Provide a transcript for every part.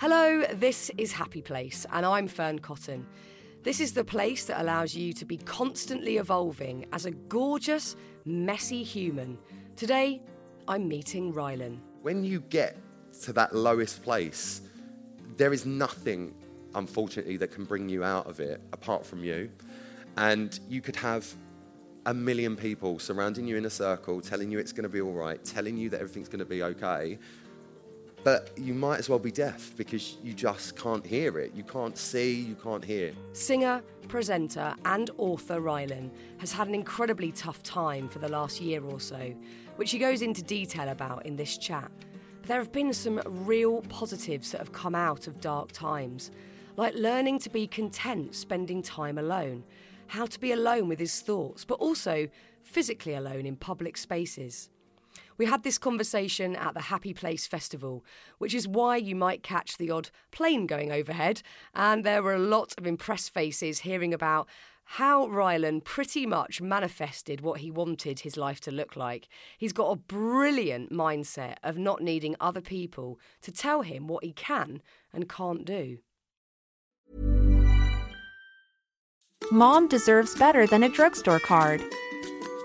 Hello, this is Happy Place, and I'm Fearne Cotton. This is the place that allows you to be constantly evolving as a gorgeous, messy human. Today, I'm meeting Rylan. When you get to that lowest place, there is nothing, unfortunately, that can bring you out of it apart from you. And you could have a million people surrounding you in a circle, telling you it's going to be all right, telling you that everything's going to be okay. But you might as well be deaf because you just can't hear it. You can't see, you can't hear. Singer, presenter, and author Rylan has had an incredibly tough time for the last year or so, which he goes into detail about in this chat. There have been some real positives that have come out of dark times, like learning to be content spending time alone, how to be alone with his thoughts, but also physically alone in public spaces. We had this conversation at the Happy Place Festival, which is why you might catch the odd plane going overhead, and there were a lot of impressed faces hearing about how Rylan pretty much manifested what he wanted his life to look like. He's got a brilliant mindset of not needing other people to tell him what he can and can't do. Mom deserves better than a drugstore card.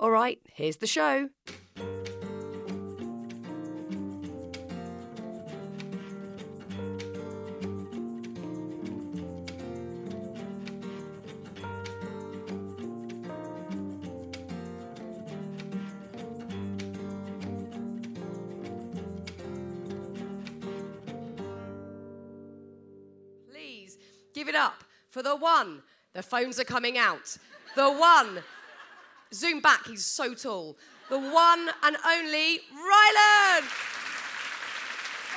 All right, here's the show. Please give it up for the one. The phones are coming out. The one. Zoom back, he's so tall. The one and only Rylan.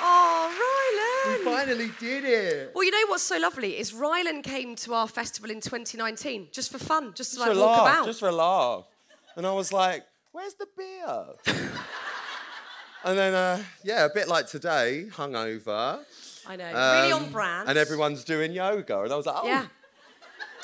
Oh, We Rylan. finally did it. Well, you know what's so lovely is Rylan came to our festival in 2019 just for fun, just to Just like walk laugh, about. just for a laugh. And I was like, where's the beer? and then, uh, yeah, a bit like today, hungover. I know, really Um, on brand. And everyone's doing yoga. And I was like, oh. Yeah.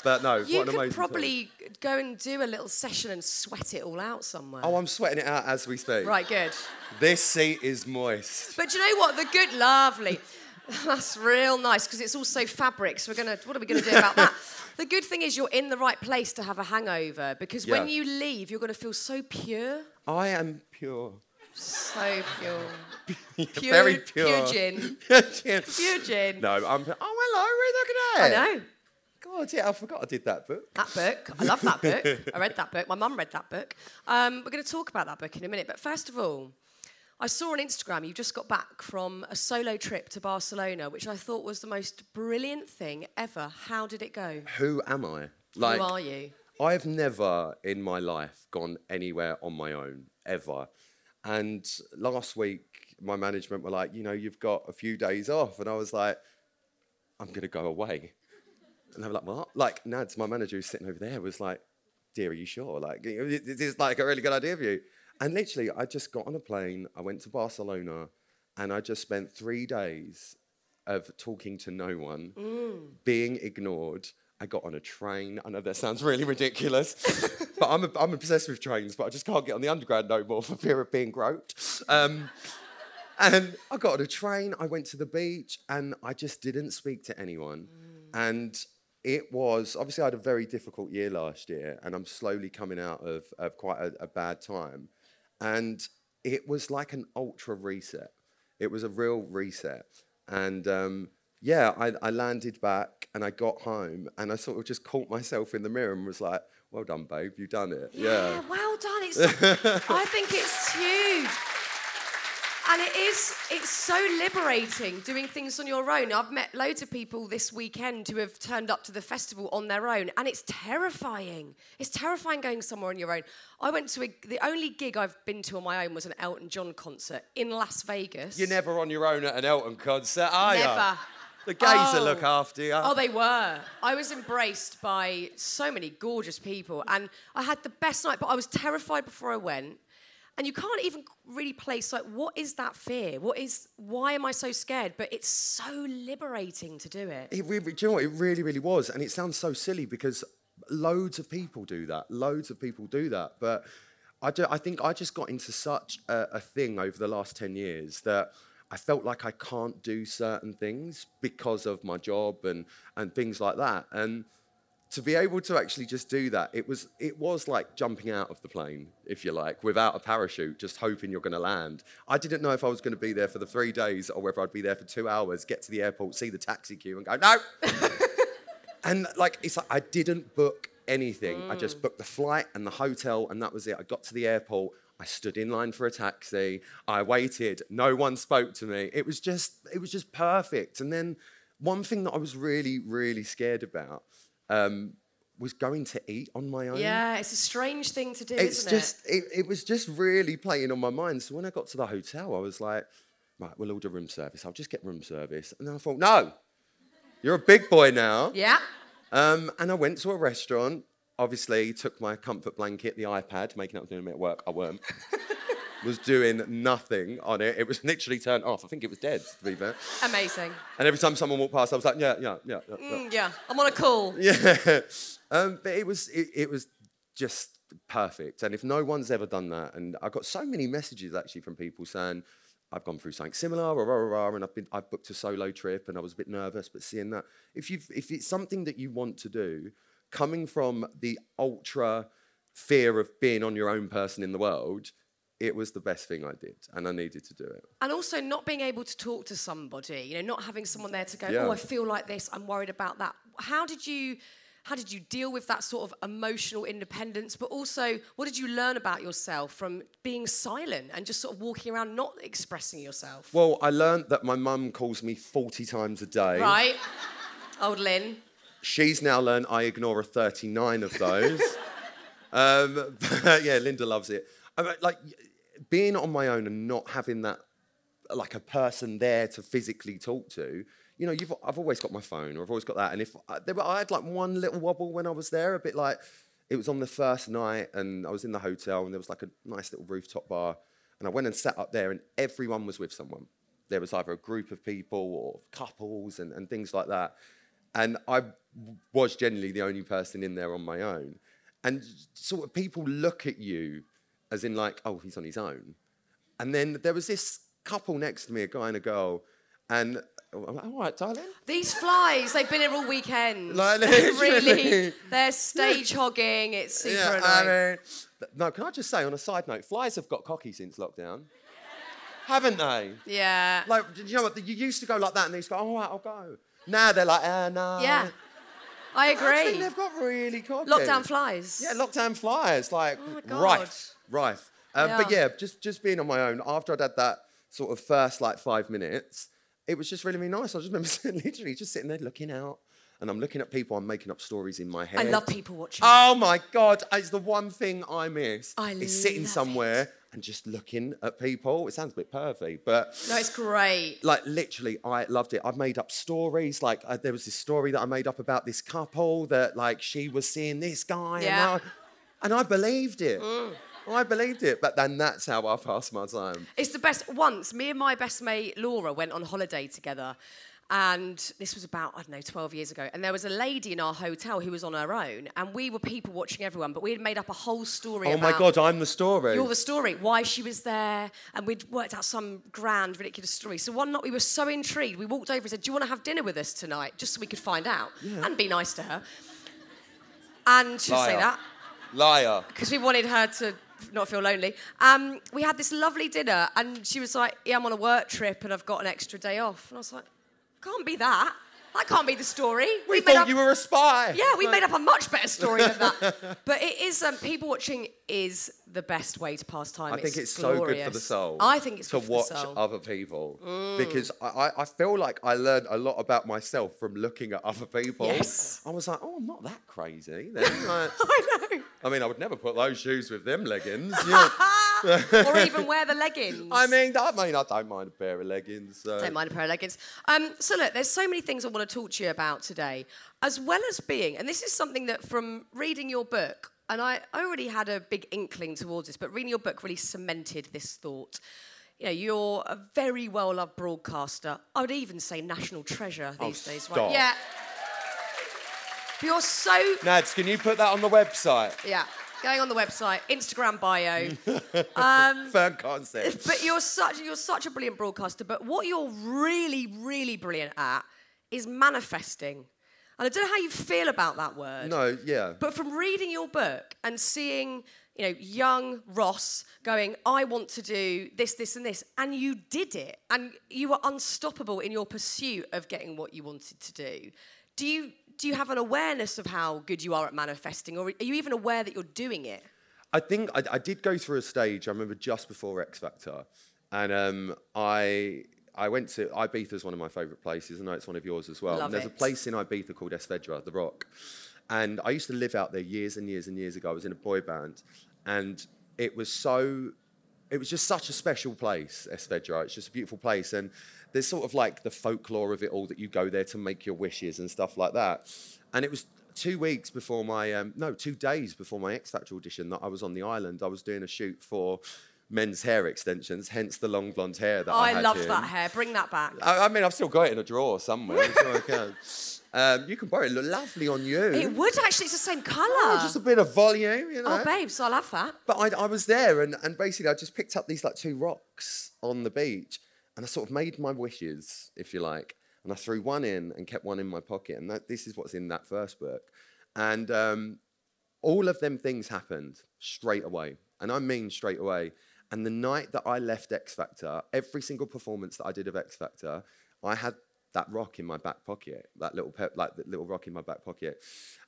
But no, You what an could probably go and do a little session and sweat it all out somewhere. Oh, I'm sweating it out as we speak. Right, good. This seat is moist. But do you know what? The good, lovely. That's real nice because it's also fabric. So we're gonna. What are we gonna do about that? The good thing is you're in the right place to have a hangover because when you leave, you're gonna feel so pure, I am pure. so pure, pure, Very pure. pure gin, Pure gin. pure gin. No, I'm. Oh, hello, Ruth, look at that. I know God, yeah, I forgot I did that book. that book. I love that book. I read that book. My mum read that book. Um, we're going to talk about that book in a minute. But first of all, I saw on Instagram you just got back from a solo trip to Barcelona, which I thought was the most brilliant thing ever. How did it go? Who am I? Like, Who are you? I've never in my life gone anywhere on my own, ever. And last week, my management were like, you know, you've got a few days off. And I was like, I'm going to go away. And they were like, what? Like, Nads, my manager who's sitting over there, was like, dear, are you sure? Like, this is like a really good idea for you. And literally, I just got on a plane, I went to Barcelona, and I just spent three days of talking to no one, being ignored. I got on a train. I know that sounds really ridiculous, but I'm, I'm obsessed with trains, but I just can't get on the underground no more for fear of being groped. Um, and I got on a train, I went to the beach, and I just didn't speak to anyone. And it was obviously I had a very difficult year last year, and I'm slowly coming out of, of quite a, a bad time. And it was like an ultra reset. It was a real reset. And um, yeah, I, I landed back and I got home and I sort of just caught myself in the mirror and was like, well done, babe, you've done it. Yeah. well done. It's, I think it's huge. And it is, it's so liberating doing things on your own. I've met loads of people this weekend who have turned up to the festival on their own, and it's terrifying. It's terrifying going somewhere on your own. I went to a, the only gig I've been to on my own was an Elton John concert in Las Vegas. You're never on your own at an Elton concert, are you? Never. The gays Oh. look after you. Oh, they were. I was embraced by so many gorgeous people, and I had the best night. But I was terrified before I went, and you can't even really place like, what is that fear? What is? Why am I so scared? But it's so liberating to do it. It do you know what? It really, really was. And it sounds so silly because loads of people do that. Loads of people do that. But I, do, I think I just got into such a, a thing over the last 10 years that I felt like I can't do certain things because of my job and, and things like that. And to be able to actually just do that, it was it was like jumping out of the plane, if you like, without a parachute, just hoping you're going to land. I didn't know if I was going to be there for the three days or whether I'd be there for two hours, get to the airport, see the taxi queue, and go no. and like it's like I didn't book anything. I just mm. booked the flight and the hotel, and that was it. I got to the airport. I stood in line for a taxi. I waited. No one spoke to me. It was just, it was just perfect. And then one thing that I was really, really scared about um, was going to eat on my own. Yeah, it's a strange thing to do, It's isn't just, it? It, was just really playing on my mind. So when I got to the hotel, I was like, right, we'll order room service. I'll just get room service. And then I thought, no, you're a big boy now. Yeah. Um, and I went to a restaurant. Obviously, took my comfort blanket, the iPad, making up doing a bit of work. I weren't. was doing nothing on it. It was literally turned off. I think it was dead, to be fair. Amazing. And every time someone walked past, I was like, yeah, yeah, yeah, yeah. yeah. Mm, yeah, I'm on a call. Yeah. Um, but it was it, it was just perfect. And if no one's ever done that, and I got so many messages actually from people saying, I've gone through something similar, rah, rah, rah, and I've been I've booked a solo trip and I was a bit nervous, but seeing that if you if it's something that you want to do, coming from the ultra fear of being on your own person in the world, it was the best thing I did, and I needed to do it. And also not being able to talk to somebody, you know, not having someone there to go, Yeah. oh, I feel like this, I'm worried about that. How did you how did you deal with that sort of emotional independence? But also, what did you learn about yourself from being silent and just sort of walking around not expressing yourself? Well, I learned that my mum calls me 40 times a day. Right? Old Lynn. She's now learned I ignore a 39 of those. um, yeah, Linda loves it. I mean, like being on my own and not having that, like a person there to physically talk to. You know, you've, I've always got my phone, or I've always got that. And if I, there were, I had like one little wobble when I was there, a bit like it was on the first night, and I was in the hotel, and there was like a nice little rooftop bar, and I went and sat up there, and everyone was with someone. There was either a group of people or couples and, and things like that. And I was generally the only person in there on my own. And sort of people look at you as in, like, oh, he's on his own. And then there was this couple next to me, a guy and a girl. And I'm like, all right, darling. These flies, they've been here all weekend. Like, really, they're stage hogging. It's super Yeah, annoying. I mean, no, can I just say on a side note, flies have got cocky since lockdown. Haven't they? yeah. Like, you know what? You used to go like that and they used to go, all right, I'll go. Now they're like, ah, no. yeah. I I think agree. they've got really cocky. Lockdown flies. Yeah, lockdown flies, like Oh my God. Rife, rife. Um, But Yeah. yeah, just just being on my own after I'd had that sort of first like five minutes, it was just really, really nice. I just remember sitting- literally just sitting there looking out, and I'm looking at people. I'm making up stories in my head. I love people watching. Oh my god, it's the one thing I miss. I is sitting somewhere and just looking at people. It sounds a bit pervy, but No, it's great. like literally i loved it i've made up stories like uh, there was this story that i made up about this couple that like she was seeing this guy Yeah. and, I, and i believed it i believed it but then that's how i passed my time It's the best. Once, me and my best mate Laura went on holiday together, and this was about I don't know 12 years ago. And there was a lady in our hotel who was on her own, and we were people watching everyone, but we had made up a whole story. oh my god i'm the story You're the story, why she was there, and we'd worked out some grand, ridiculous story. So one night we were so intrigued, we walked over and said, Do you want to have dinner with us tonight? Just so we could find out and be nice to her. And she'll say that liar because we wanted her to not feel lonely. Um, we had this lovely dinner, and she was like, "Yeah, I'm on a work trip, and I've got an extra day off." And I was like, "Can't be that." That can't be the story. We made thought up- you were a spy. Yeah, we made up a much better story than that. But it is um, people watching is the best way to pass time. I think it's so good for the soul. I think it's to good for watch the soul. Mm. other people because I, I, I feel like I learned a lot about myself from looking at other people. Yes. I was like, oh, I'm not that crazy. Then. Like, I know. I mean, I would never put those shoes with them leggings. know. or even wear the leggings. I mean, I mean, I don't mind a pair of leggings. So. Don't mind a pair of leggings. Um, so look, there's so many things I want to talk to you about today, as well as being, and this is something that from reading your book, and I already had a big inkling towards this, but reading your book really cemented this thought. You know, you're a very well-loved broadcaster. I would even say national treasure Oh, these days, right? Yeah. You're so Nads, can you put that on the website? yeah. Going on the website, Instagram bio. Um, Fearne concept. but you're such you're such a brilliant broadcaster. But what you're really, really brilliant at is manifesting. And I don't know how you feel about that word. No, yeah. But from reading your book and seeing, you know, young Ross going, I want to do this, this, and this, and you did it, and you were unstoppable in your pursuit of getting what you wanted to do. Do you do you have an awareness of how good you are at manifesting, or are you even aware that you're doing it? I think I, I did go through a stage. I remember just before X Factor, and um, I I went to Ibiza is one of my favourite places. And I know it's one of yours as well. Love and there's it. a place in Ibiza called Es Vedrà, the Rock, and I used to live out there years and years and years ago. I was in a boy band, and it was so it was just such a special place, Es Vedrà. It's just a beautiful place. And there's sort of like the folklore of it all that you go there to make your wishes and stuff like that. And it was two weeks before my, um, no, two days before my X Factor audition that I was on the island. I was doing a shoot for men's hair extensions, hence the long blonde hair that Oh, I I had love that hair. Bring that back. I, I mean, I've still got it in a drawer somewhere. so. Um, you can borrow it. Look lovely on you. It would actually. It's the same colour. Oh, just a bit of volume, you know. Oh, babes, I love that. But I, I was there, and, and basically, I just picked up these like two rocks on the beach, and I sort of made my wishes, if you like. And I threw one in and kept one in my pocket. And that, this is what's in that first book. And um, all of them things happened straight away. And I mean straight away. And the night that I left X Factor, every single performance that I did of X Factor, I had that rock in my back pocket, that little pep, like that little rock in my back pocket.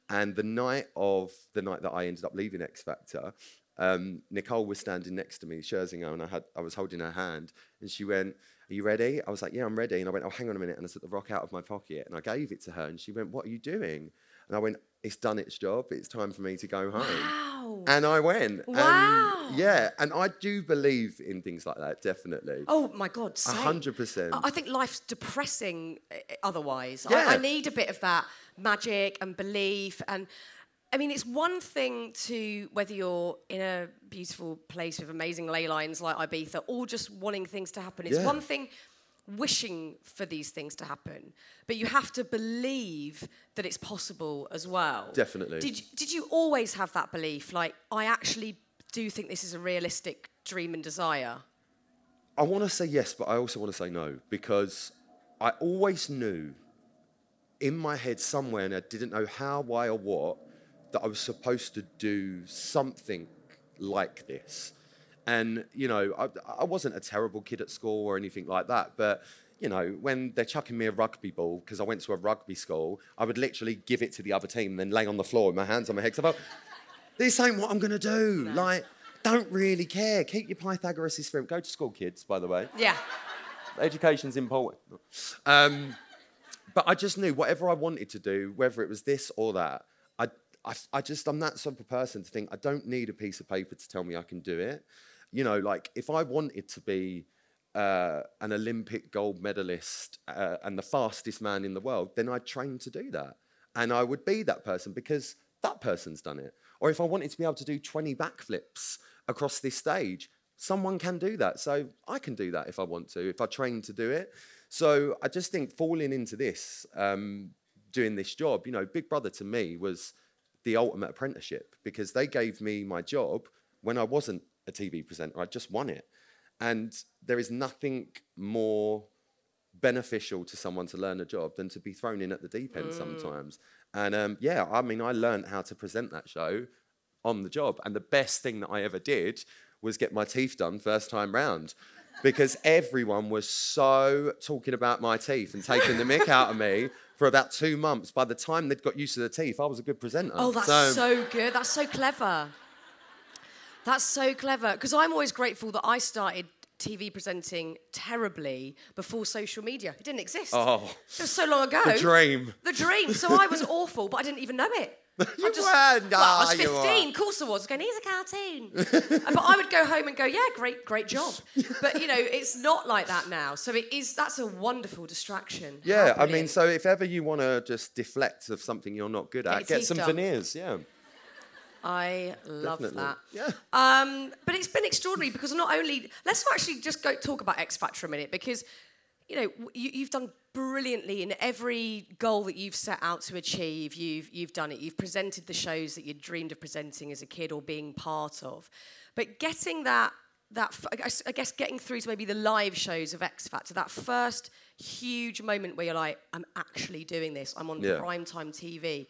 And the night of the night that I ended up leaving X Factor, um, Nicole was standing next to me, Scherzinger, and I had I was holding her hand, and she went, "Are you ready?" I was like, "Yeah, I'm ready." And I went, "Oh, hang on a minute," and I took the rock out of my pocket and I gave it to her, and she went, "What are you doing?" And I went, "It's done its job. It's time for me to go home." Wow. And I went. and Wow. yeah, and I do believe in things like that, definitely. Oh my God, A hundred percent. I think life's depressing uh, otherwise. Yeah. I, I need a bit of that magic and belief. And I mean, it's one thing to whether you're in a beautiful place with amazing ley lines like Ibiza or just wanting things to happen. It's Yeah. one thing wishing for these things to happen, but you have to believe that it's possible as well. Definitely. Did, you- did you always have that belief? Like, I actually do think this is a realistic dream and desire? I want to say yes, but I also want to say no because I always knew in my head somewhere, and I didn't know how, why, or what, that I was supposed to do something like this. And, you know, I, I wasn't a terrible kid at school or anything like that, but, you know, when they're chucking me a rugby ball, because I went to a rugby school, I would literally give it to the other team, and then lay on the floor with my hands on my head. 'cause I thought, this ain't what I'm going to do. Like, don't really care. Keep your Pythagoras theorem. Go to school, kids, by the way. Yeah. Education's important. Um, but I just knew whatever I wanted to do, whether it was this or that, I, I, I just, I'm that sort of person to think I don't need a piece of paper to tell me I can do it. You know, like if I wanted to be uh, an Olympic gold medalist uh, and the fastest man in the world, then I'd train to do that. And I would be that person because that person's done it. Or if I wanted to be able to do 20 backflips across this stage, someone can do that. So I can do that if I want to, if I train to do it. So I just think falling into this, um, doing this job, you know, Big Brother to me was the ultimate apprenticeship because they gave me my job when I wasn't a TV presenter. I just won it. And there is nothing more beneficial to someone to learn a job than to be thrown in at the deep end sometimes. And um, yeah, I mean, I learned how to present that show on the job. And the best thing that I ever did was get my teeth done first time round. because everyone was so talking about my teeth and taking the mick out of me for about two months. By the time they'd got used to the teeth, I was a good presenter. Oh, that's so, good. That's so clever. That's so clever. Because I'm always grateful that I started TV presenting terribly before social media. It didn't exist. Oh. It was so long ago. The dream. The dream. So I was awful, but I didn't even know it. You I just, weren't. Well, I was Ah, 15, of course I was. Going, here's a cartoon. but I would go home and go, yeah, great, great job. But you know, it's not like that now. So it is. That's a wonderful distraction. Yeah, I mean, so if ever you want to just deflect of something you're not good at, get some done. veneers. Yeah, I love definitely. that. Yeah. Um, but it's been extraordinary because not only let's actually just go talk about X Factor a minute because you know you, you've done brilliantly in every goal that you've set out to achieve. You've you've done it. You've presented the shows that you dreamed of presenting as a kid or being part of. But getting that that I guess, I guess getting through to maybe the live shows of X Factor, that first huge moment where you're like, I'm actually doing this. I'm on Yeah. primetime TV.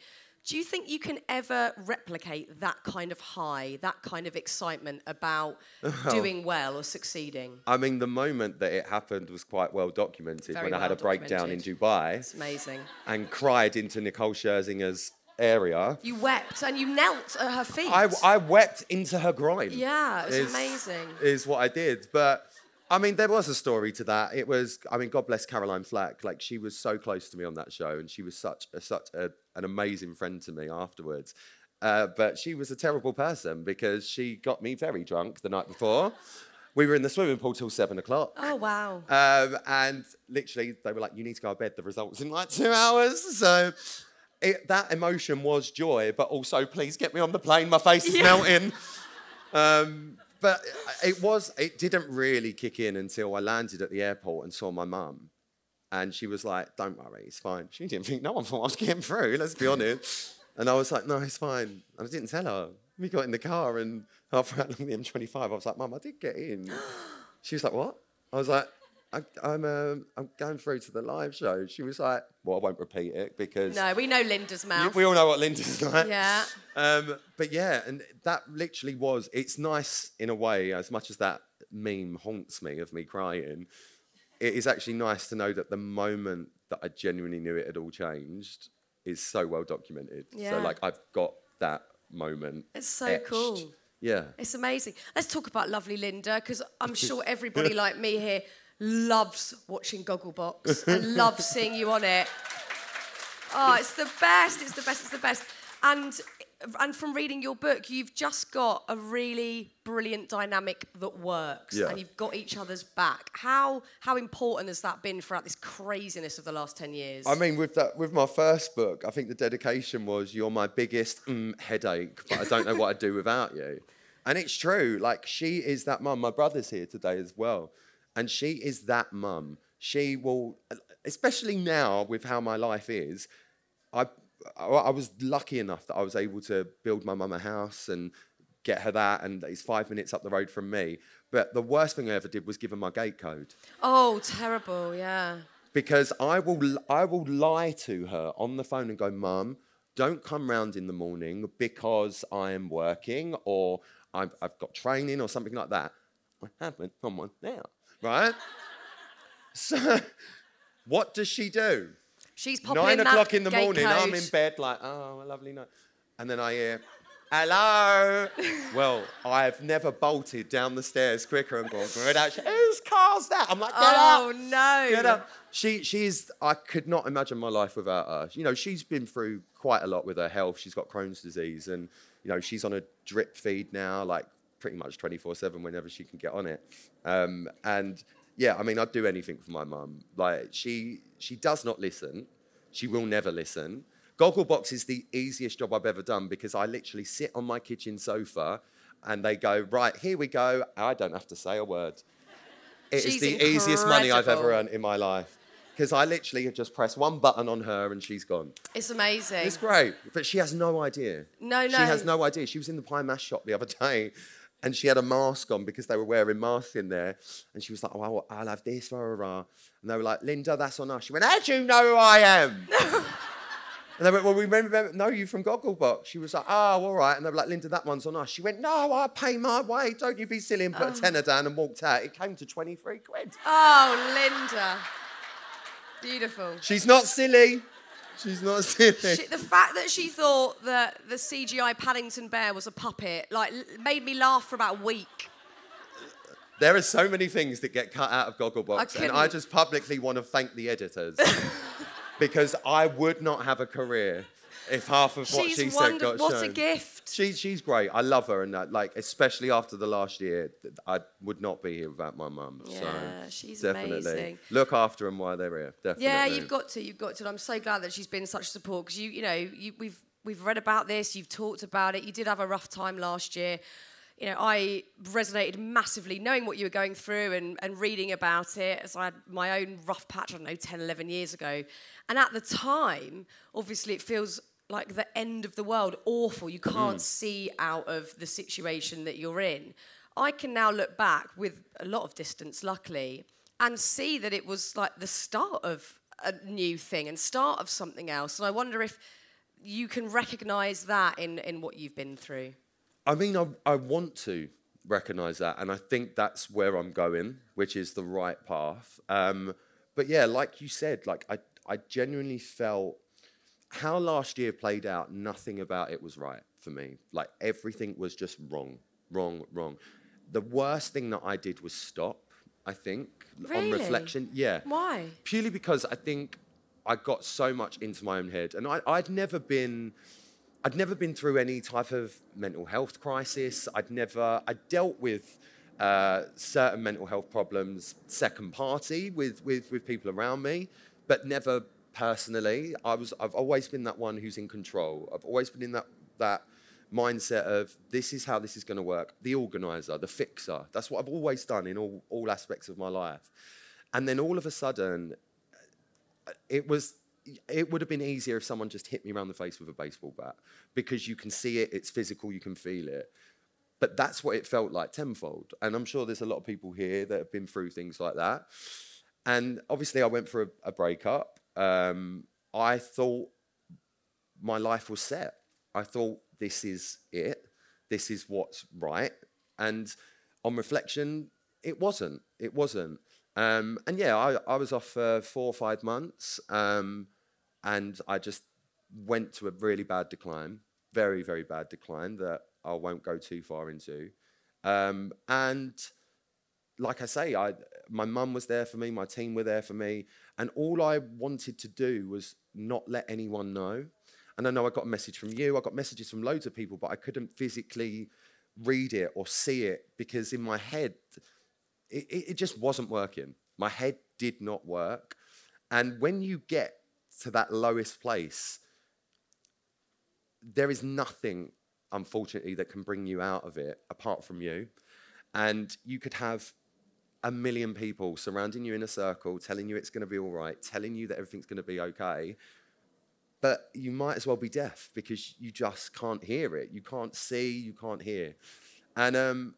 Do you think you can ever replicate that kind of high, that kind of excitement about oh. doing well or succeeding? I mean, the moment that it happened was quite well documented Very when I had a well breakdown in. Dubai It's amazing. and cried into Nicole Scherzinger's area. You wept and you knelt at her feet. I, I wept into her groin. yeah, it was is- amazing. Is what I did. But I mean, there was a story to that. It was, I mean, God bless Caroline Flack. Like, she was so close to me on that show, and she was such a, such a, an amazing friend to me afterwards. Uh, but she was a terrible person because she got me very drunk the night before. We were in the swimming pool till seven o'clock. Oh wow. Um, and literally, they were like, "You need to go to bed. The results in like two hours." So it, that emotion was joy, but also, please get me on the plane. My face is Yeah. melting. Um, but uh, it was. It didn't really kick in until I landed at the airport and saw my mum, and she was like, "Don't worry, it's fine." She didn't think no one thought I was getting through. Let's be honest. And I was like, "No, it's fine." And I didn't tell her. We got in the car and halfway along the M25, I was like, "Mum, I did get in." She was like, "What?" I was like, I, "I'm um, I'm going through to the live show." She was like, "Well, I won't repeat it because No, we know Linda's mouth. we all know what Linda's like." yeah. Um, but yeah, and that literally was. It's nice in a way, as much as that meme haunts me of me crying. It is actually nice to know that the moment that I genuinely knew it had all changed is so well documented. Yeah. So like I've got that moment. It's so etched. cool. Yeah. It's amazing. Let's talk about lovely Linda because I'm sure everybody like me here loves watching Gogglebox and loves seeing you on it. Oh, it's the best. It's the best. It's the best. And and from reading your book, you've just got a really brilliant dynamic that works, Yeah. and you've got each other's back. How how important has that been throughout this craziness of the last ten years? I mean, with that, with my first book, I think the dedication was "You're my biggest mm, headache, but I don't know what I'd do without you." And it's true. Like she is that mum. My brother's here today as well, and she is that mum. She will, especially now with how my life is. I I was lucky enough that I was able to build my mum a house and get her that, and it's five minutes up the road from me. But the worst thing I ever did was give her my gate code oh, terrible. Yeah. because I will I will lie to her on the phone and go, Mum, don't come round in the morning because I am working or I've, I've got training or something like that. I haven't come on now, right? so, what does she do? She's popping Nine in o'clock in the morning, I'm in bed like, oh, a lovely night. And then I hear, hello. well, I've never bolted down the stairs quicker and gone, whose car's that? I'm like, get up. Oh no. Get up. She, she's, I could not imagine my life without her. You know, she's been through quite a lot with her health. She's got Crohn's disease and, you know, she's on a drip feed now, like pretty much 24 7 whenever she can get on it. Um, and yeah, I mean, I'd do anything for my mum. Like, she, she does not listen. She will never listen. Gogglebox is the easiest job I've ever done because I literally sit on my kitchen sofa and they go, right, here we go. I don't have to say a word. It is She's the easiest money I've ever earned in my life. Because I literally just press one button on her and she's gone. It's amazing. It's great. But she has no idea. No, no. She has no idea. She was in the pie mash shop the other day and she had a mask on because they were wearing masks in there. And she was like, oh, I'll, have this, rah, rah. And they were like, Linda, that's on us. She went, how do you know who I am? And they went, well, we remember, know you from Gogglebox. She was like, oh, all right. And they were like, Linda, that one's on us. She went, no, I pay my way. Don't you be silly and put a oh. tenner down and walked out. It came to 23 quid. Oh, Linda. Beautiful. She's not silly. She's not silly. She, the fact that she thought that the CGI Paddington Bear was a puppet, like, made me laugh for about a week. There are so many things that get cut out of Gogglebox, I and I just publicly want to thank the editors because I would not have a career if half of what She's she said got What a gift. She's she's great. I love her, and that, like especially after the last year, I would not be here without my mum. Yeah, so she's definitely amazing. look after them while they're here. Definitely. Yeah, you've got to. You've got to. And I'm so glad that she's been such support because you, you know, you, we've we've read about this. You've talked about it. You did have a rough time last year. You know, I resonated massively knowing what you were going through and, and reading about it as I had my own rough patch, I don't know, 10, 11 years ago. And at the time, obviously, it feels like the end of the world, awful. You can't see out of the situation that you're in. I can now look back with a lot of distance, luckily, and see that it was like the start of a new thing and start of something else. And I wonder if you can recognize that in, in what you've been through. I mean, I, I want to recognize that, and I think that's where I'm going, which is the right path. Um, but yeah, like you said, like I, I genuinely felt how last year played out. Nothing about it was right for me. Like everything was just wrong, wrong, wrong. The worst thing that I did was stop. I think on reflection, yeah. Why? Purely because I think I got so much into my own head, and I, I'd never been. I'd never been through any type of mental health crisis. I'd never, I dealt with uh, certain mental health problems second party with, with, with people around me, but never personally. I was, I've always been that one who's in control. I've always been in that, that mindset of this is how this is going to work. The organizer, the fixer. That's what I've always done in all, all aspects of my life. And then all of a sudden, it was it would have been easier if someone just hit me around the face with a baseball bat because you can see it, it's physical, you can feel it. But that's what it felt like tenfold. And I'm sure there's a lot of people here that have been through things like that. And obviously, I went for a, a breakup. Um, I thought my life was set. I thought this is it. This is what's right. And on reflection, it wasn't. It wasn't. Um, and yeah, I, I was off for four or five months, um, and I just went to a really bad decline, very, very bad decline that I won't go too far into. Um, and like I say, I my mum was there for me, my team were there for me, and all I wanted to do was not let anyone know. And I know I got a message from you, I got messages from loads of people, but I couldn't physically read it or see it because in my head, it, it just wasn't working. My head did not work. And when you get to that lowest place, there is nothing, unfortunately, that can bring you out of it apart from you. And you could have a million people surrounding you in a circle, telling you it's going to be all right, telling you that everything's going to be okay. But you might as well be deaf because you just can't hear it. You can't see, you can't hear. And um,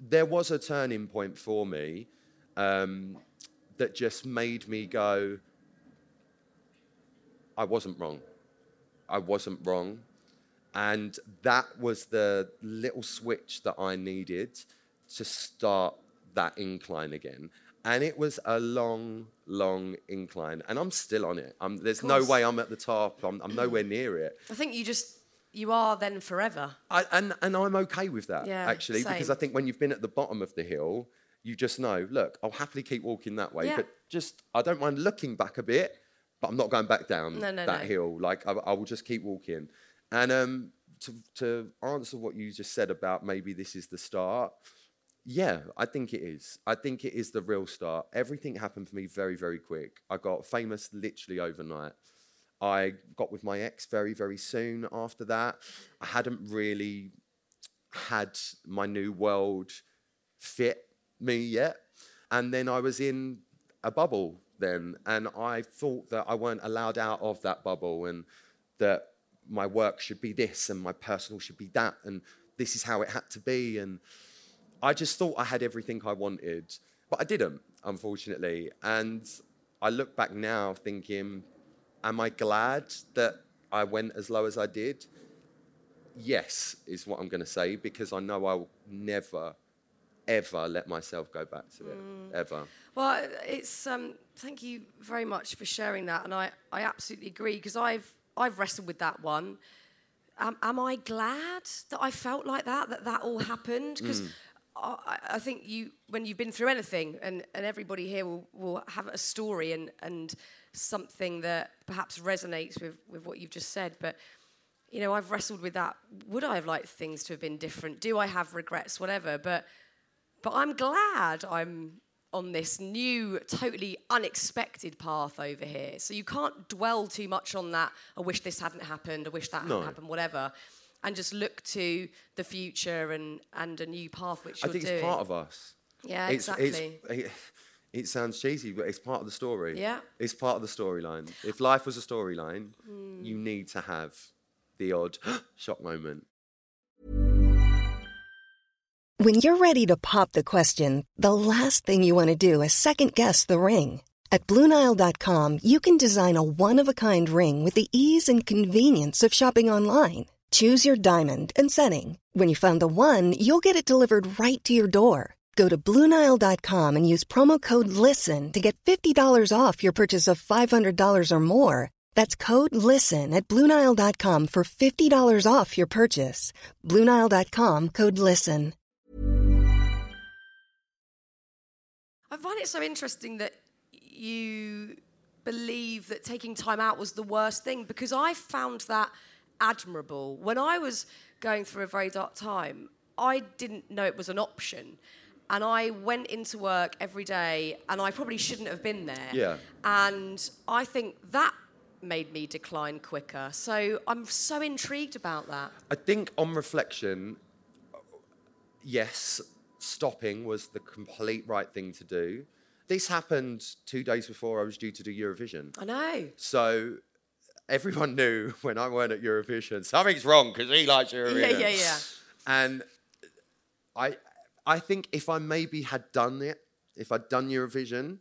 there was a turning point for me um, that just made me go, I wasn't wrong. I wasn't wrong. And that was the little switch that I needed to start that incline again. And it was a long, long incline. And I'm still on it. I'm, there's no way I'm at the top. I'm, I'm nowhere near it. I think you just, you are then forever. I, and, and I'm okay with that, Yeah, actually, because. I think when you've been at the bottom of the hill, you just know, look, I'll happily keep walking that way, Yeah. but just, I don't mind looking back a bit, but I'm not going back down No, no, that no. hill. Like, I, I will just keep walking. And um, to, to answer what you just said about maybe this is the start, yeah, I think it is. I think it is the real start. Everything happened for me very, very quick. I got famous literally overnight. I got with my ex very, very soon after that. I hadn't really had my new world fit me yet. And then I was in a bubble then, and I thought that I weren't allowed out of that bubble and that my work should be this and my personal should be that, and this is how it had to be. And I just thought I had everything I wanted, but I didn't, unfortunately. And I look back now thinking, am I glad that I went as low as I did? Yes, is what I'm going to say because I know I'll never, ever let myself go back to it. Ever. Well, it's um, thank you very much for sharing that, and I, I absolutely agree because I've I've wrestled with that one. Um, am I glad that I felt like that that that all happened? Because I, I think you when you've been through anything, and, and everybody here will, will have a story and and something that perhaps resonates with with what you've just said, but. You know, I've wrestled with that. Would I have liked things to have been different? Do I have regrets? Whatever. But but I'm glad I'm on this new, totally unexpected path over here. So you can't dwell too much on that. I wish this hadn't happened. I wish that No. hadn't happened. Whatever, and just look to the future and and a new path which I you're think doing. it's part of us. Yeah, it's, exactly. It's, it, it sounds cheesy, but it's part of the story. Yeah. It's part of the storyline. If life was a storyline, Hmm. you need to have the odd shock moment. When you're ready to pop the question, the last thing you want to do is second guess the ring. At Bluenile.com, you can design a one of a kind ring with the ease and convenience of shopping online. Choose your diamond and setting. When you find the one, you'll get it delivered right to your door. Go to Bluenile.com and use promo code LISTEN to get $50 off your purchase of $500 or more. That's code LISTEN at Bluenile.com for $50 off your purchase. Bluenile.com code LISTEN. I find it so interesting that you believe that taking time out was the worst thing because I found that admirable. When I was going through a very dark time, I didn't know it was an option. And I went into work every day and I probably shouldn't have been there. Yeah. And I think that made me decline quicker. So I'm so intrigued about that. I think on reflection, yes, stopping was the complete right thing to do. This happened two days before I was due to do Eurovision. I know. So everyone knew when I went at Eurovision, something's wrong because he likes Eurovision. Yeah, yeah, yeah. And I, I think if I maybe had done it, if I'd done Eurovision,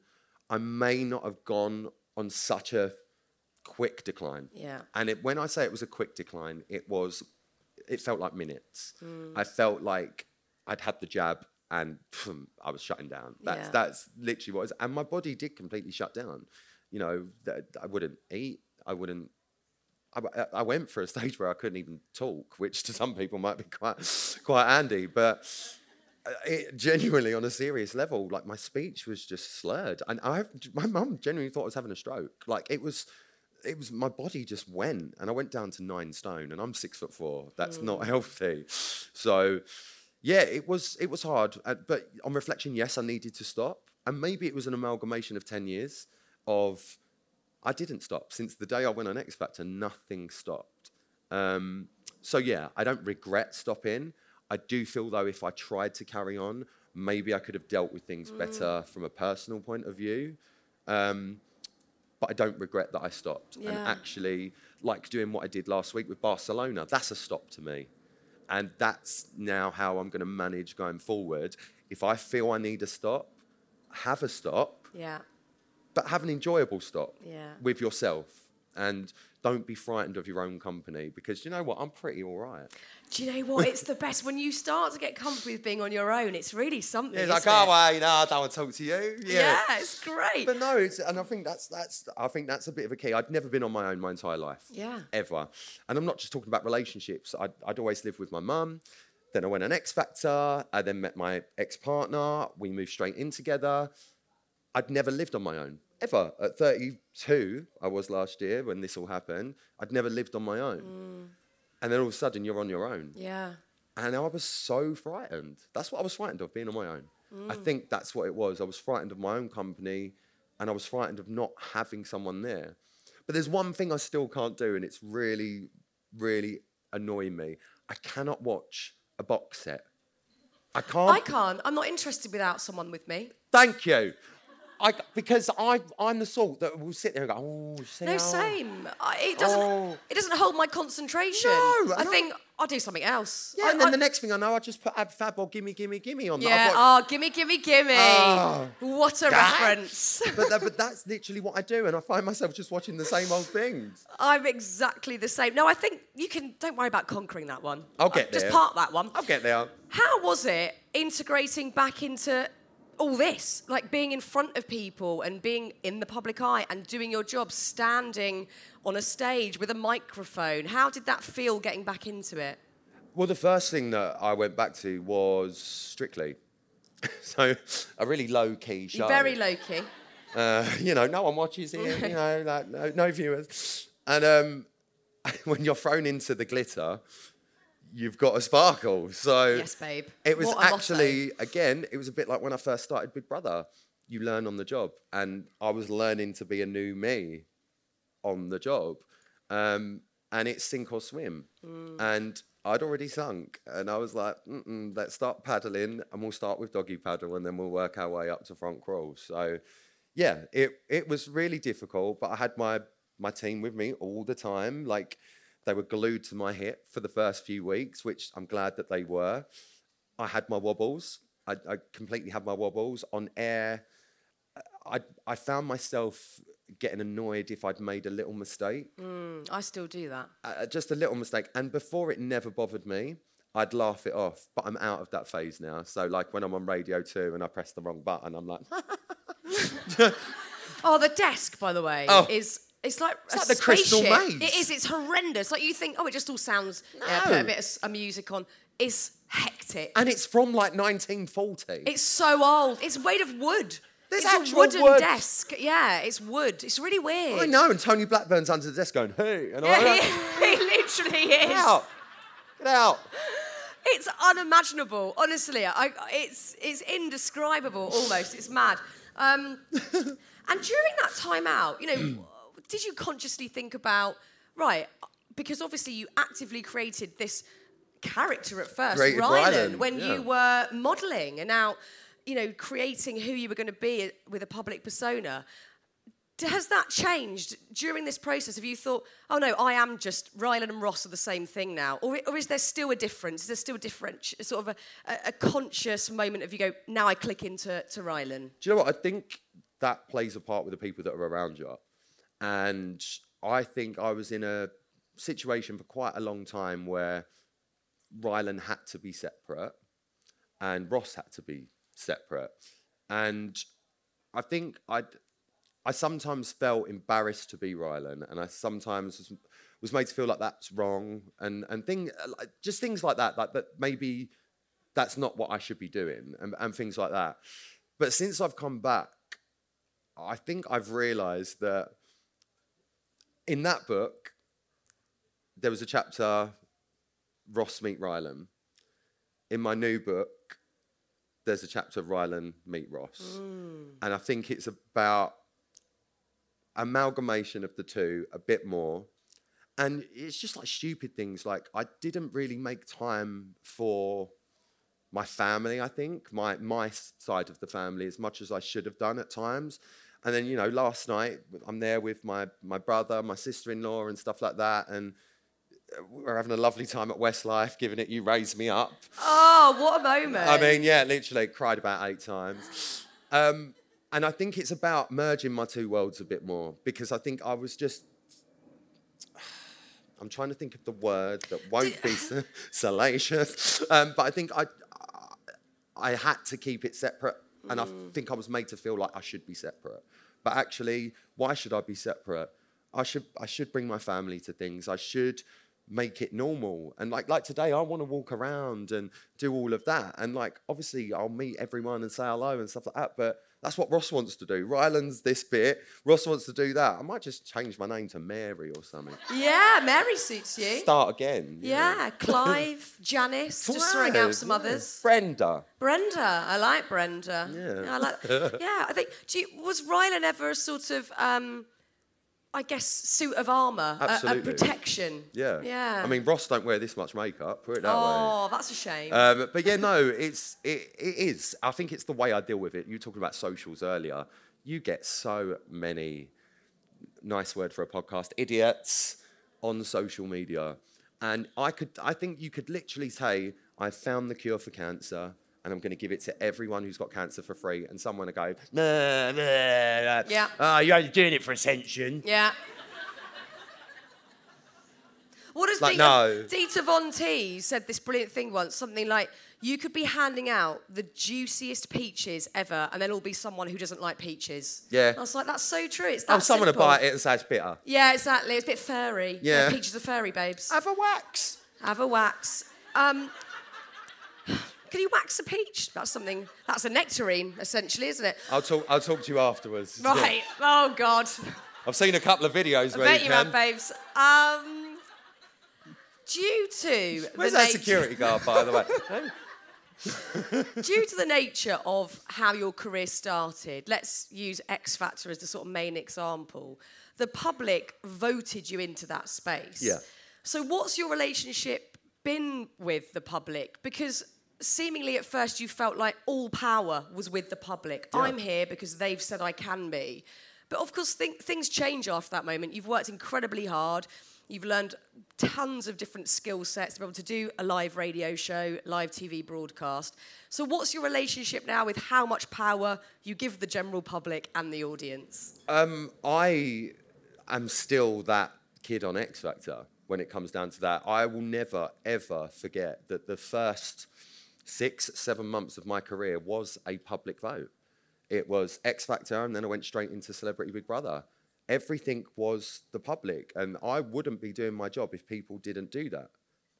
I may not have gone on such a quick decline. Yeah. And it, when I say it was a quick decline, it was, it felt like minutes. Mm. I felt like I'd had the jab and phew, I was shutting down. That's Yeah. that's literally what it was. And my body did completely shut down. You know, that I wouldn't eat. I wouldn't. I, I- went for a stage where I couldn't even talk, which to some people might be quite quite handy. But uh, it, genuinely, on a serious level, like my speech was just slurred, and I, my mum genuinely thought I was having a stroke. Like it was, it was my body just went, and I went down to nine stone, and I'm six foot four. That's not healthy. So, yeah, it was it was hard. Uh, but on reflection, yes, I needed to stop, and maybe it was an amalgamation of ten years of I didn't stop since the day I went on X Factor. Nothing stopped. Um, so yeah, I don't regret stopping. I do feel though if I tried to carry on, maybe I could have dealt with things better from a personal point of view. Um, but I don't regret that I stopped. And actually, like doing what I did last week with Barcelona, that's a stop to me. And that's now how I'm going to manage going forward. If I feel I need a stop, have a stop Yeah. But have an enjoyable stop Yeah. with yourself and don't be frightened of your own company because you know what? I'm pretty all right. Do you know what? It's the best. When you start to get comfortable with being on your own. It's really something. yeah, it's like oh well you know i don't want to talk to you. Yeah, it's great. but no it's, and i think that's that's i think that's a bit of a key. I'd never been on my own my entire life. Yeah. ever. And i'm not just talking about relationships. I'd, I'd always lived with my mum. Then i went on x factor. I then met my ex-partner. We moved straight in together. I'd never lived on my own ever. At 32, I was last year when this all happened. I'd never lived on my own. Mm. And then all of a sudden, you're on your own. yeah. And I was so frightened. That's what I was frightened of, being on my own. I mm. think that's what it was. I was frightened of my own company and I was frightened of not having someone there. But there's one thing I still can't do, and it's really, really annoying me. I cannot watch a box set. I can't. I can't. I'm not interested without someone with me. Thank you. I because I I'm the sort that will sit there and go, oh, see No, how-" same. I, it doesn't. Oh. It doesn't hold my concentration. No, I think I'll do something else. Yeah, I- and then I- the next thing I know, I just put Ab Fab or Gimme Gimme Gimme on. Yeah. Got- Oh, gimme, gimme, gimme. Oh. what a reference. but, that, but that's literally what I do, and I find myself just watching the same old things. I'm exactly the same. No, I think you can. Don't worry about conquering that one. I'll get Uh, Just there. park that one. I'll get there. How was it integrating back into all this? Like being in front of people and being in the public eye and doing your job, standing on a stage with a microphone. How did that feel getting back into it? Well, the first thing that I went back to was Strictly. so a really low key show. Very low key. Uh, you know, no one watches it. You know, like no, no viewers. And um, when you're thrown into the glitter, you've got a sparkle. So Yes, babe. It was What a motto. actually again, it was a bit like when I first started Big Brother. You learn on the job, and I was learning to be a new me on the job, um, and it's sink or swim. Mm. And I'd already sunk, and I was like, Mm-mm, "Let's start paddling, and we'll start with doggy paddle, and then we'll work our way up to front crawl." So, yeah, it it was really difficult, but I had my my team with me all the time. Like they were glued to my hip for the first few weeks, which I'm glad that they were. I had my wobbles. I, I completely had my wobbles on air. I I found myself getting annoyed if I'd made a little mistake, I still do that. uh, just a little mistake. And before it never bothered me. I'd laugh it off, but I'm out of that phase now. So, like when I'm on Radio 2 and I press the wrong button, I'm like, Oh, the desk, by the way, Oh. is. It's like a like the Crystal. Maze. It is. It's horrendous. Like you think, oh, it just all sounds. Yeah, put a bit of s- music on. It's hectic. and it's from like 1940. It's so old. It's made of wood. There's it's a actual wooden wood. desk. Yeah, it's wood. It's really weird. I know, and Tony Blackburn's under the desk going, hey, and I'm Yeah, like, he, he literally is. get out, get out. It's unimaginable. Honestly, I, it's it's indescribable almost. It's mad. Um, and during that time out, you know, did you consciously think about right? Because obviously you actively created this character at first, Created Rylan, Rylan, when yeah. you were modelling, and now you know creating who you were going to be with a public persona. D- Has that changed during this process? Have you thought, oh no, I am just Rylan and Ross are the same thing now, or, or is there still a difference? Is there still a different, sort of a, a, a conscious moment of you go, now I click into to Rylan? Do you know what? I think that plays a part with the people that are around you. And I think I was in a situation for quite a long time where Rylan had to be separate and Ross had to be separate. And I think I'd, I sometimes felt embarrassed to be Rylan, and I sometimes was, was made to feel like that's wrong, and and thing just things like that, like that maybe that's not what I should be doing, and, and things like that. But since I've come back, I think I've realised that in that book there was a chapter Ross meet Rylan. In my new book, there's a chapter Rylan meet Ross, mm. and I think it's about amalgamation of the two a bit more. And it's just like stupid things. Like I didn't really make time for my family. I think my my side of the family as much as I should have done at times. And then you know, last night I'm there with my my brother, my sister-in-law, and stuff like that, and we're having a lovely time at Westlife, giving it "You Raise Me Up." Oh, what a moment! I mean, yeah, literally cried about eight times. Um, and I think it's about merging my two worlds a bit more because I think I was just. I'm trying to think of the word that won't be salacious, um, but I think I, I had to keep it separate, and I mm. think I was made to feel like I should be separate. But actually, why should I be separate? I should I should bring my family to things. I should make it normal. And like like today, I want to walk around and do all of that. And like obviously, I'll meet everyone and say hello and stuff like that. But that's what Ross wants to do. Rylan's this bit. Ross wants to do that. I might just change my name to Mary or something. yeah, Mary suits you. Start again. you know. Yeah, Clive, Janice, just throwing out some Yeah. others. Brenda. Brenda, I like Brenda. Yeah. I like. yeah, I think. Do you, was Rylan ever a sort of, um, I guess, suit of armour, a- a, protection? Yeah. Yeah. I mean, Ross don't wear this much makeup. Put it that way. oh, that's a shame. Um, but yeah, no, it's it, it is. I think it's the way I deal with it. You were talking about socials earlier. you get so many nice word for a podcast idiots on social media, and I could I think you could literally say I found the cure for cancer. And I'm going to give it to everyone who's got cancer for free. And someone will go, nah, nah, nah. Yeah. Oh, you're only doing it for attention. Yeah. What does Like, Dita, no. Dita Von Teese said this brilliant thing once, something like, you could be handing out the juiciest peaches ever, and there'll be someone who doesn't like peaches. Yeah. I was like, that's so true. It's that Oh, someone will simple. buy it and say it's bitter. Yeah, exactly. It's a bit furry. Yeah. peaches are furry, babes. Have a wax. Have a wax. Um, can you wax a peach? That's something. That's a nectarine, essentially, isn't it? I'll talk. I'll talk to you afterwards. Right. Oh God. I've seen a couple of videos I where bet you you can. have, babes. Um, due to Where's the that nature- security guard, by the way? due to the nature of how your career started, let's use X Factor as the sort of main example. The public voted you into that space. Yeah. So, what's your relationship been with the public? Because seemingly at first you felt like all power was with the public. I'm here because they've said I can be. But of course, think, things change after that moment. You've worked incredibly hard. You've learned tons of different skill sets to be able to do a live radio show, live TV broadcast. So, what's your relationship now with how much power you give the general public and the audience? Um, I am still that kid on X Factor when it comes down to that. I will never, ever forget that the first six, seven months of my career was a public vote. It was X Factor, and then I went straight into Celebrity Big Brother. Everything was the public, and I wouldn't be doing my job if people didn't do that.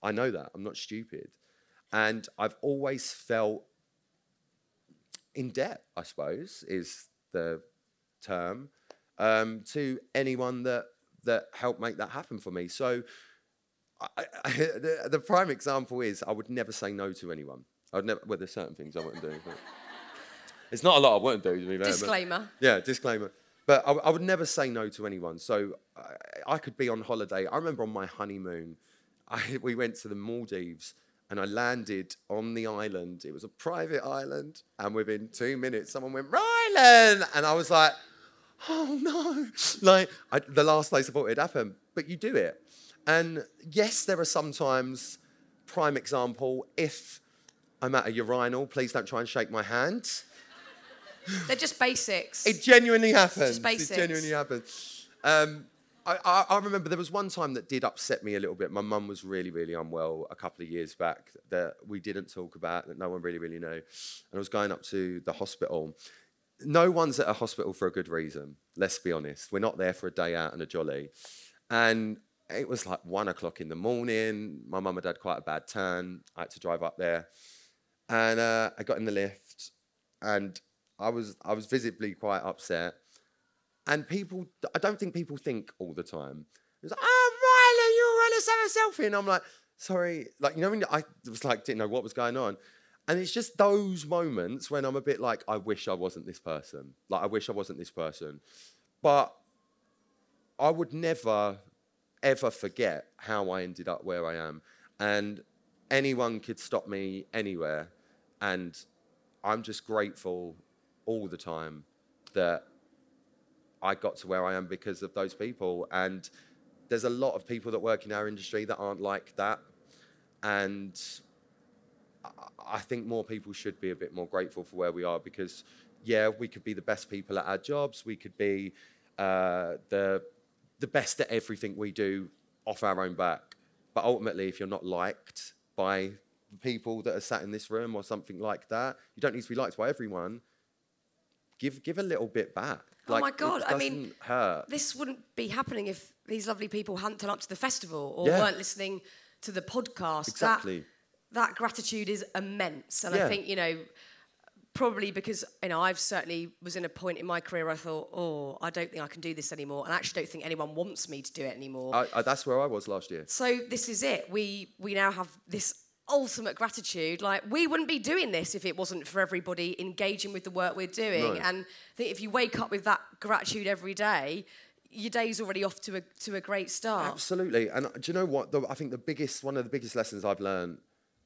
I know that. I'm not stupid. And I've always felt in debt, I suppose, is the term, um, to anyone that that helped make that happen for me. So, I, I, the, the prime example is I would never say no to anyone. I would never. Well, there's certain things I wouldn't do. But it's not a lot I wouldn't do. To be fair, but- Disclaimer. yeah, disclaimer. But I, I would never say no to anyone. So I, I could be on holiday. I remember on my honeymoon, I, we went to the Maldives and I landed on the island. It was a private island. And within two minutes, someone went, Rylan! And I was like, oh no. Like, I, the last place I thought it'd happen. But you do it. And yes, there are sometimes, prime example, if I'm at a urinal, please don't try and shake my hand. They're just basics. It genuinely happens. just basics. It genuinely happens. Um, I, I, I remember there was one time that did upset me a little bit. My mum was really, really unwell a couple of years back that we didn't talk about, that no one really, really knew. And I was going up to the hospital. No one's at a hospital for a good reason, let's be honest. We're not there for a day out and a jolly. And it was like one o'clock in the morning. My mum had had quite a bad turn. I had to drive up there. And uh, I got in the lift and I was I was visibly quite upset. And people, I don't think people think all the time. It was like, oh, Riley, you want to have a selfie? And I'm like, sorry. Like, you know, when I was like, didn't know what was going on. And it's just those moments when I'm a bit like, I wish I wasn't this person. Like, I wish I wasn't this person. But I would never, ever forget how I ended up where I am. And anyone could stop me anywhere. And I'm just grateful all the time that I got to where I am because of those people. And there's a lot of people that work in our industry that aren't like that. And I- think more people should be a bit more grateful for where we are because, yeah, we could be the best people at our jobs. We could be uh, the the best at everything we do off our own back. But ultimately, if you're not liked by people that are sat in this room or something like that, you don't need to be liked by everyone. Give give a little bit back. Oh my God, I mean, hurt. this wouldn't be happening if these lovely people hadn't turned up to the festival or Yeah. weren't listening to the podcast. Exactly. That, that gratitude is immense. And I think, you know, probably because, you know, I've certainly was in a point in my career I thought, oh, I don't think I can do this anymore. And I actually don't think anyone wants me to do it anymore. I, I, that's where I was last year. So this is it. We we now have this ultimate gratitude. Like we wouldn't be doing this if it wasn't for everybody engaging with the work we're doing. No. And I think if you wake up with that gratitude every day, your day's already off to a to a great start. Absolutely. And do you know what? The, I think the biggest, one of the biggest lessons I've learned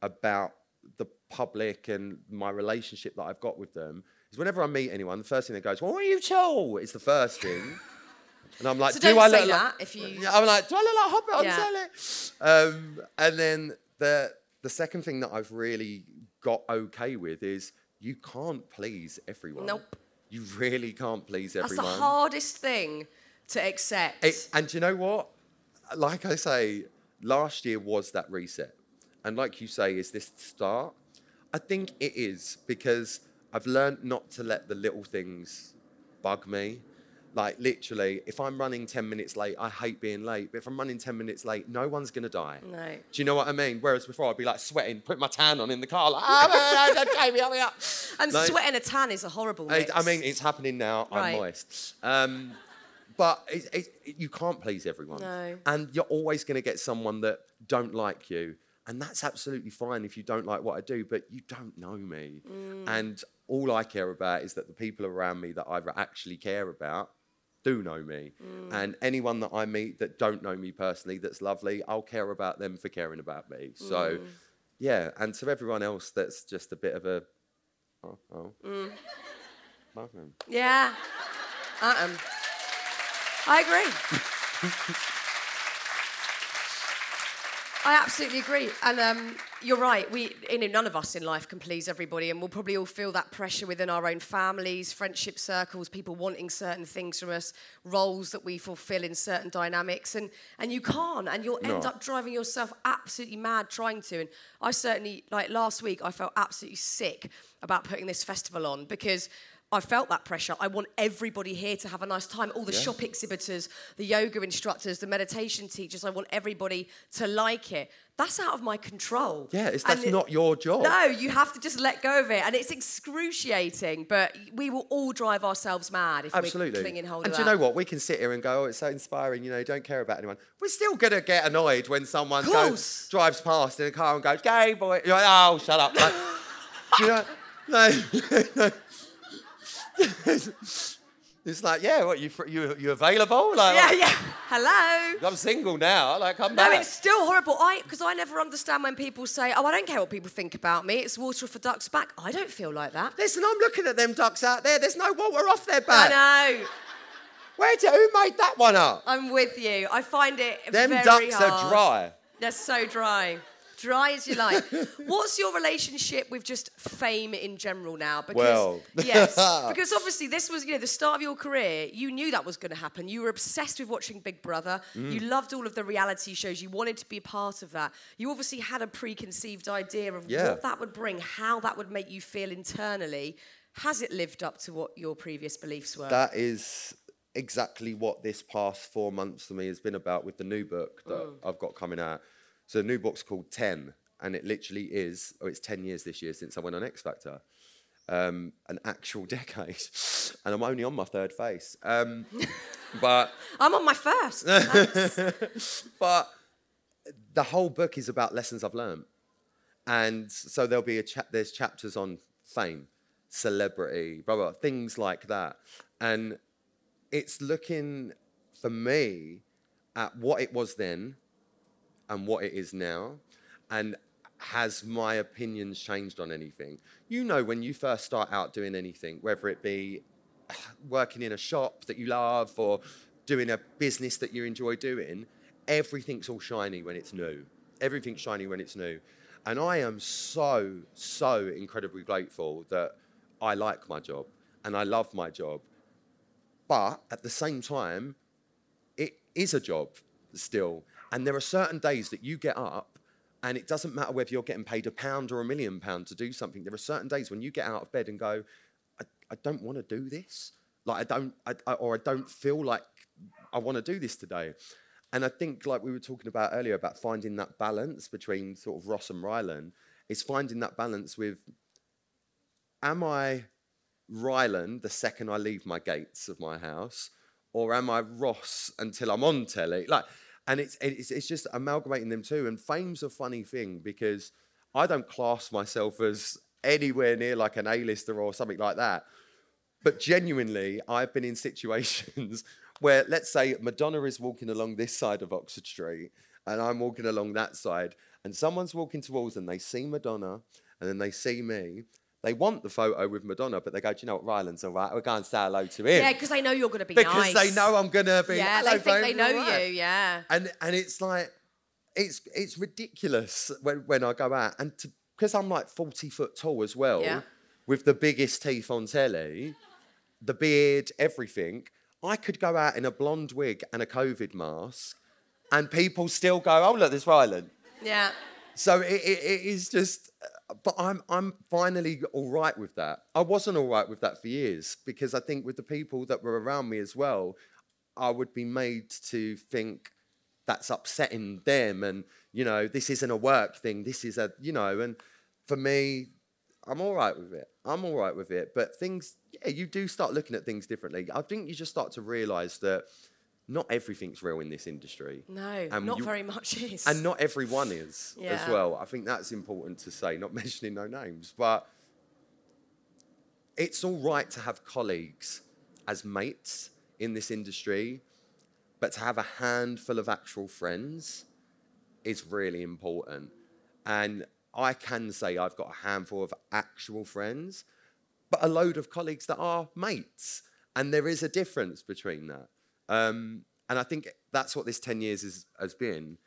about the public and my relationship that I've got with them is whenever I meet anyone, the first thing that goes, "Well, what are you tall?" It's the first thing. And I'm like, So do I look like... that if you- Yeah, I'm like, do I look like Hobbit on Yeah. telly? Um, and then the the second thing that I've really got okay with is you can't please everyone. Nope. You really can't please everyone. That's the hardest thing to accept. It, and you know what? Like I say, last year was that reset. And like you say, is this the start? I think it is because I've learned not to let the little things bug me. Like literally, if I'm running 10 minutes late, I hate being late. But if I'm running 10 minutes late, no one's gonna die. No. Do you know what I mean? Whereas before I'd be like sweating, put my tan on in the car, like, oh, man, Jamie, help me up. and Like- sweating a tan is a horrible I, mix. I mean, it's happening now. Right. I'm moist. Um, but it, it, it- you can't please everyone. No. And you're always going to get someone that don't like you. And that's absolutely fine if you don't like what I do, but you don't know me. Mm. And all I care about is that the people around me that I actually care about do know me. Mm. And anyone that I meet that don't know me personally that's lovely, I'll care about them for caring about me. So, Mm. yeah. And to everyone else that's just a bit of a, oh, oh. Mm. Yeah. I agree. I absolutely agree, and um, you're right. We, you know, none of us in life can please everybody, and we'll probably all feel that pressure within our own families, friendship circles, people wanting certain things from us, roles that we fulfil in certain dynamics, and and you can't, and you'll end No. up driving yourself absolutely mad trying to. And I certainly, like last week, I felt absolutely sick about putting this festival on because. I felt that pressure. I want everybody here to have a nice time. All the Yeah. shop exhibitors, the yoga instructors, the meditation teachers. I want everybody to like it. That's out of my control. Yeah, it's, that's it- not your job. No, you have to just let go of it, and it's excruciating. But we will all drive ourselves mad if we're Absolutely. clinging hold and of do you know what? We can sit here and go, oh, it's so inspiring, you know, don't care about anyone. We're still going to get annoyed when someone goes, drives past in a car and goes, gay boy. You're like, oh, shut up. Like, you know? No. it's like, yeah, what, you, you, you available? Like, Yeah, yeah. Hello. I'm single now. Like, come No, back. No, it's still horrible. I because I never understand when people say, "Oh, I don't care what people think about me. It's water off a duck's back." I don't feel like that. Listen, I'm looking at them ducks out there. There's no water off their back. I know. Where did, who made that one up? I'm with you. I find it Them very ducks hard. are dry. They're so dry. Dry as you like. What's your relationship with just fame in general now? Because Well. yes, because obviously this was you know the start of your career. You knew that was going to happen. You were obsessed with watching Big Brother. Mm. You loved all of the reality shows. You wanted to be a part of that. You obviously had a preconceived idea of Yeah. what that would bring, how that would make you feel internally. Has it lived up to what your previous beliefs were? That is exactly what this past four months for me has been about with the new book that Mm. I've got coming out. So the new book's called 10, and it literally is, oh, it's 10 years this year since I went on X Factor. Um, an actual decade. And I'm only on my third face. Um, but I'm on my first. But the whole book is about lessons I've learned. And so there'll be a cha- there's chapters on fame, celebrity, blah, blah, things like that. And it's looking for me at what it was then and what it is now. And has my opinions changed on anything? You know, when you first start out doing anything, whether it be working in a shop that you love or doing a business that you enjoy doing, everything's all shiny when it's new. Everything's shiny when it's new. And I am so, so incredibly grateful that I like my job and I love my job. But at the same time, it is a job still. And there are certain days that you get up and it doesn't matter whether you're getting paid a pound or a million pound to do something. There are certain days when you get out of bed and go, I, I don't want to do this. Like I don't, I, I, or I don't feel like I want to do this today. And I think, like we were talking about earlier, about finding that balance between sort of Ross and Rylan, is finding that balance with, am I Rylan the second I leave my gates of my house, or am I Ross until I'm on telly? Like, and it's it's it's just amalgamating them too. And fame's a funny thing because I don't class myself as anywhere near like an A-lister or something like that. But genuinely, I've been in situations where, let's say, Madonna is walking along this side of Oxford Street, and I'm walking along that side, and someone's walking towards them. They see Madonna, and then they see me. They want the photo with Madonna, but they go, do you know what, Rylan's all right. We're going to say hello to him. Yeah, because they know you're going to be because nice. they know I'm gonna be. Yeah, "Hello, they think babe, they know right?" you. Yeah. and and it's like it's it's ridiculous when when I go out and because I'm like 40 foot tall as well, Yeah. with the biggest teeth on telly, the beard, everything. I could go out in a blonde wig and a COVID mask, and people still go, "Oh look, this Ryland." Yeah. So it, it, it is just, but I'm I'm finally all right with that. I wasn't all right with that for years because I think with the people that were around me as well, I would be made to think that's upsetting them, and you know this isn't a work thing. This is a you know, and for me, I'm all right with it. I'm all right with it. But things, yeah, you do start looking at things differently. I think you just start to realise that not everything's real in this industry. No, And not you- very much is. And not everyone is as well. I think that's important to say, not mentioning no names. But it's all right to have colleagues as mates in this industry, but to have a handful of actual friends is really important. And I can say I've got a handful of actual friends, but a load of colleagues that are mates. And there is a difference between that. Um, and I think that's what this 10 years is, has been,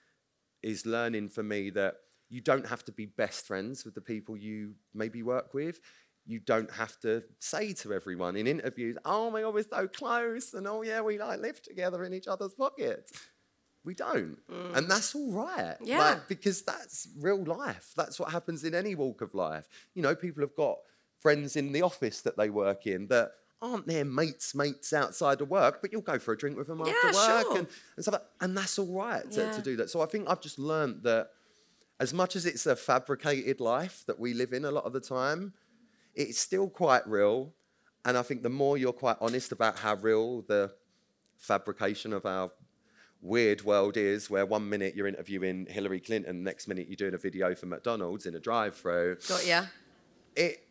is learning for me that you don't have to be best friends with the people you maybe work with. You don't have to say to everyone in interviews, oh my God, we're so close. And oh yeah, we like live together in each other's pockets. We don't. And that's all right. Yeah. Like, because that's real life. That's what happens in any walk of life. You know, people have got friends in the office that they work in that aren't their mates' mates outside of work, but you'll go for a drink with them Yeah, after work sure. and, and stuff. like- And that's all right to, Yeah. to do that. So I think I've just learned that as much as it's a fabricated life that we live in a lot of the time, it's still quite real. And I think the more you're quite honest about how real the fabrication of our weird world is, where one minute you're interviewing Hillary Clinton, next minute you're doing a video for McDonald's in a drive-through, Got ya. it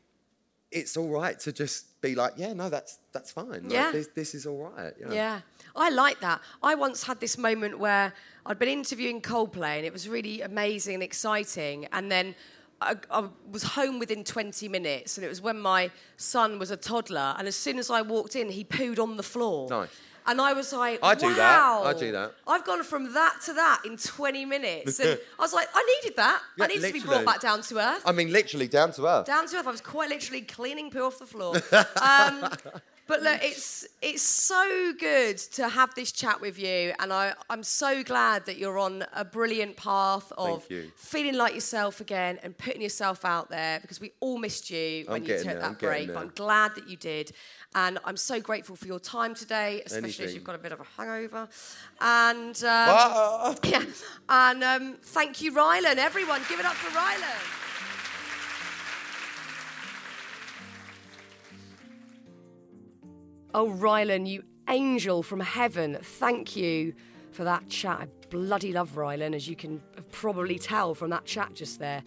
it's all right to just be like, yeah, no, that's that's fine. Like, Yeah. this, this is all right. Yeah. Yeah, I like that. I once had this moment where I'd been interviewing Coldplay and it was really amazing and exciting. And then I, I was home within 20 minutes, and it was when my son was a toddler. And as soon as I walked in, he pooed on the floor. Nice. And I was like, I do that. wow, I do that. I've gone from that to that in 20 minutes. And I was like, I needed that. Yeah, I needed to be brought back down to earth. I mean, literally down to earth. down to earth. I was quite literally cleaning poo off the floor. Um, but look, it's it's so good to have this chat with you, and I I'm so glad that you're on a brilliant path of feeling like yourself again and putting yourself out there because we all missed you when I'm you took there, that I'm break. But. I'm glad that you did, and I'm so grateful for your time today, especially as you've got a bit of a hangover. And um, Ah. yeah, and um, thank you, Rylan. Everyone, give it up for Rylan. Oh, Rylan, you angel from heaven. Thank you for that chat. I bloody love Rylan, as you can probably tell from that chat just there.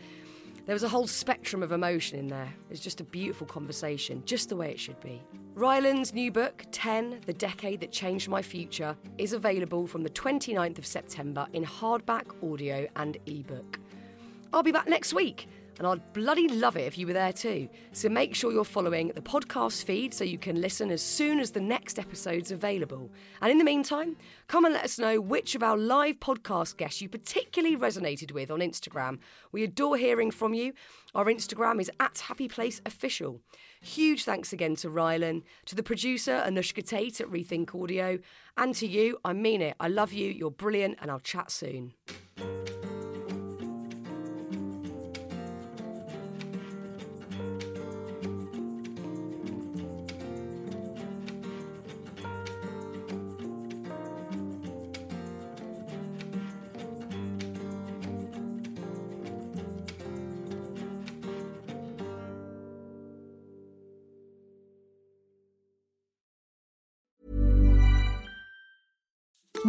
There was a whole spectrum of emotion in there. It was just a beautiful conversation, just the way it should be. Rylan's new book, 10 The Decade That Changed My Future, is available from the 29th of September in hardback, audio, and ebook. I'll be back next week, and I'd bloody love it if you were there too. So make sure you're following the podcast feed so you can listen as soon as the next episode's available. And in the meantime, come and let us know which of our live podcast guests you particularly resonated with on Instagram. We adore hearing from you. Our Instagram is at Happy Place Official. Huge thanks again to Rylan, to the producer Anushka Tate at Rethink Audio, and to you. I mean it. I love you. You're brilliant, and I'll chat soon.